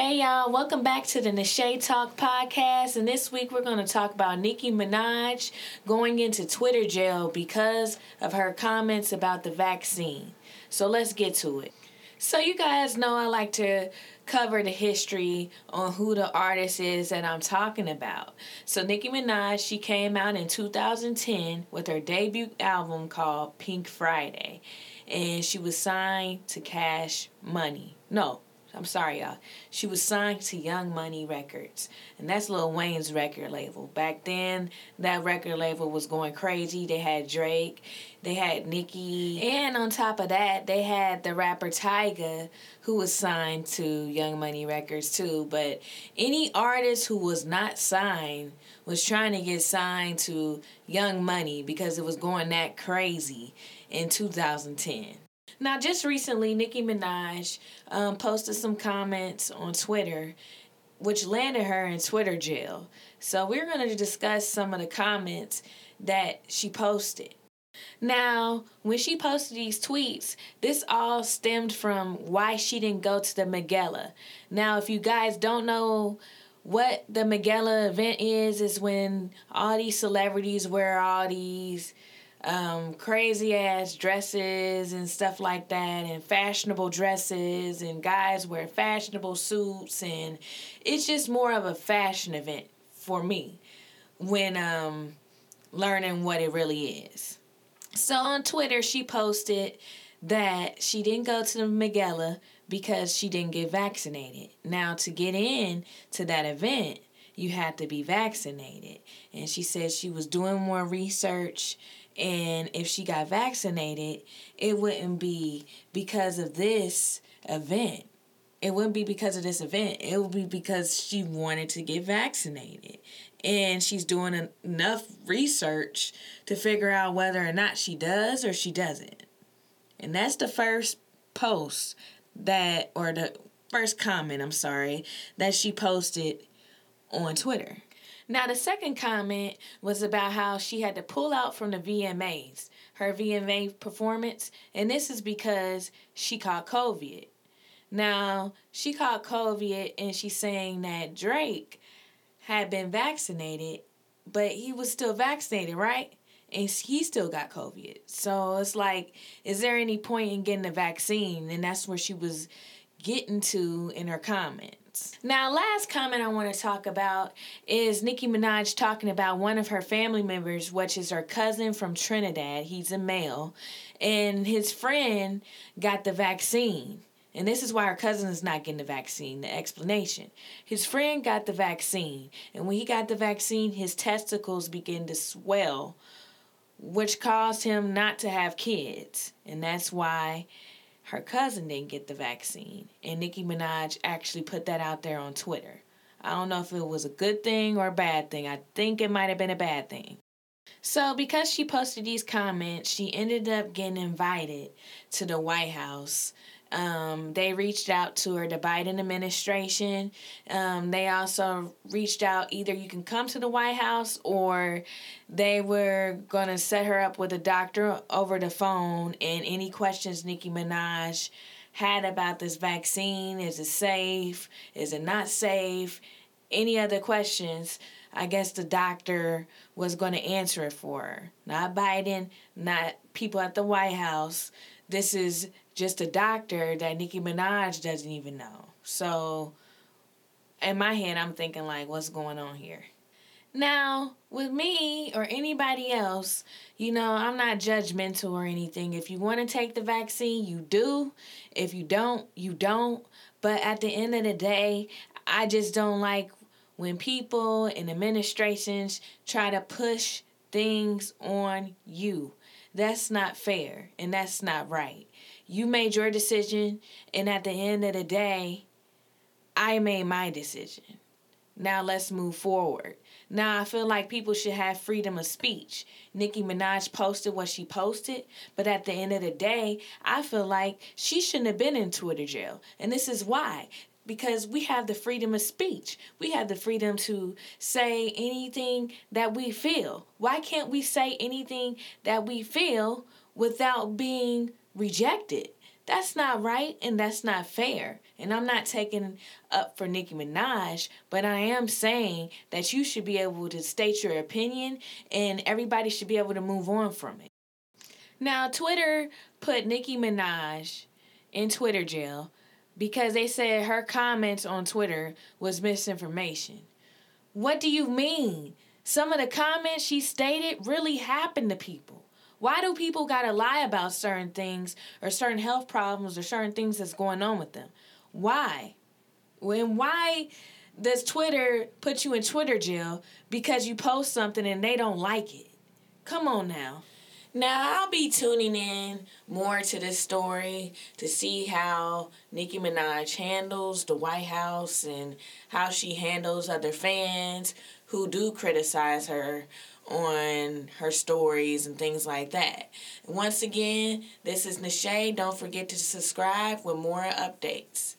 Hey y'all, welcome back to the Nashay Talk podcast. And this week we're going to talk about Nicki Minaj going into Twitter jail because of her comments about the vaccine. So let's get to it. So, you guys know I like to cover the history on who the artist is that I'm talking about. So, Nicki Minaj, she came out in 2010 with her debut album called Pink Friday. And she was signed to Cash Money. No, I'm sorry, y'all. She was signed to Young Money Records, and that's Lil Wayne's record label. Back then, that record label was going crazy. They had Drake, they had Nicki, and on top of that, they had the rapper Tyga, who was signed to Young Money Records too. But any artist who was not signed was trying to get signed to Young Money because it was going that crazy in 2010. Now, just recently, Nicki Minaj um, posted some comments on Twitter, which landed her in Twitter jail. So, we're going to discuss some of the comments that she posted. Now, when she posted these tweets, this all stemmed from why she didn't go to the Met Gala. Now, if you guys don't know what the Met Gala event is, is when all these celebrities wear all these um, crazy ass dresses and stuff like that, and fashionable dresses, and guys wear fashionable suits, and it's just more of a fashion event for me when um, learning what it really is. So on Twitter, she posted that she didn't go to the Met Gala because she didn't get vaccinated. Now, to get in to that event, you had to be vaccinated. And she said she was doing more research and if she got vaccinated, it wouldn't be because of this event. It wouldn't be because of this event. It would be because she wanted to get vaccinated. And she's doing enough research to figure out whether or not she does or she doesn't. And that's the first post that, or the first comment, I'm sorry, that she posted on Twitter. Now, the second comment was about how she had to pull out from the VMAs, her VMA performance, and this is because she caught COVID. Now, she caught COVID and she's saying that Drake had been vaccinated, but he was still vaccinated, right? And he still got COVID. So it's like, is there any point in getting a vaccine? And that's where she was getting to in her comment. Now, last comment I want to talk about is Nicki Minaj talking about one of her family members, which is her cousin from Trinidad. He's a male, and his friend got the vaccine. And this is why her cousin is not getting the vaccine. The explanation. His friend got the vaccine, and when he got the vaccine, his testicles began to swell, which caused him not to have kids. And that's why her cousin didn't get the vaccine. And Nicki Minaj actually put that out there on Twitter. I don't know if it was a good thing or a bad thing. I think it might have been a bad thing. So, because she posted these comments, she ended up getting invited to the White House um, they reached out to her, the Biden administration. Um, they also reached out either you can come to the White House or they were going to set her up with a doctor over the phone. And any questions Nicki Minaj had about this vaccine is it safe? Is it not safe? Any other questions? I guess the doctor was going to answer it for her. Not Biden, not people at the White House. This is just a doctor that Nicki Minaj doesn't even know. So in my head, I'm thinking like, what's going on here? Now, with me or anybody else, you know, I'm not judgmental or anything. If you want to take the vaccine, you do. If you don't, you don't. But at the end of the day, I just don't like when people and administrations try to push things on you. That's not fair and that's not right. You made your decision, and at the end of the day, I made my decision. Now let's move forward. Now I feel like people should have freedom of speech. Nicki Minaj posted what she posted, but at the end of the day, I feel like she shouldn't have been in Twitter jail. And this is why. Because we have the freedom of speech. We have the freedom to say anything that we feel. Why can't we say anything that we feel without being rejected. That's not right and that's not fair. And I'm not taking up for Nicki Minaj, but I am saying that you should be able to state your opinion and everybody should be able to move on from it. Now, Twitter put Nicki Minaj in Twitter jail because they said her comments on Twitter was misinformation. What do you mean? Some of the comments she stated really happened to people. Why do people gotta lie about certain things or certain health problems or certain things that's going on with them? Why? When why does Twitter put you in Twitter jail because you post something and they don't like it? Come on now. Now, I'll be tuning in more to this story to see how Nicki Minaj handles the White House and how she handles other fans who do criticize her on her stories and things like that. Once again, this is Nashay. Don't forget to subscribe with more updates.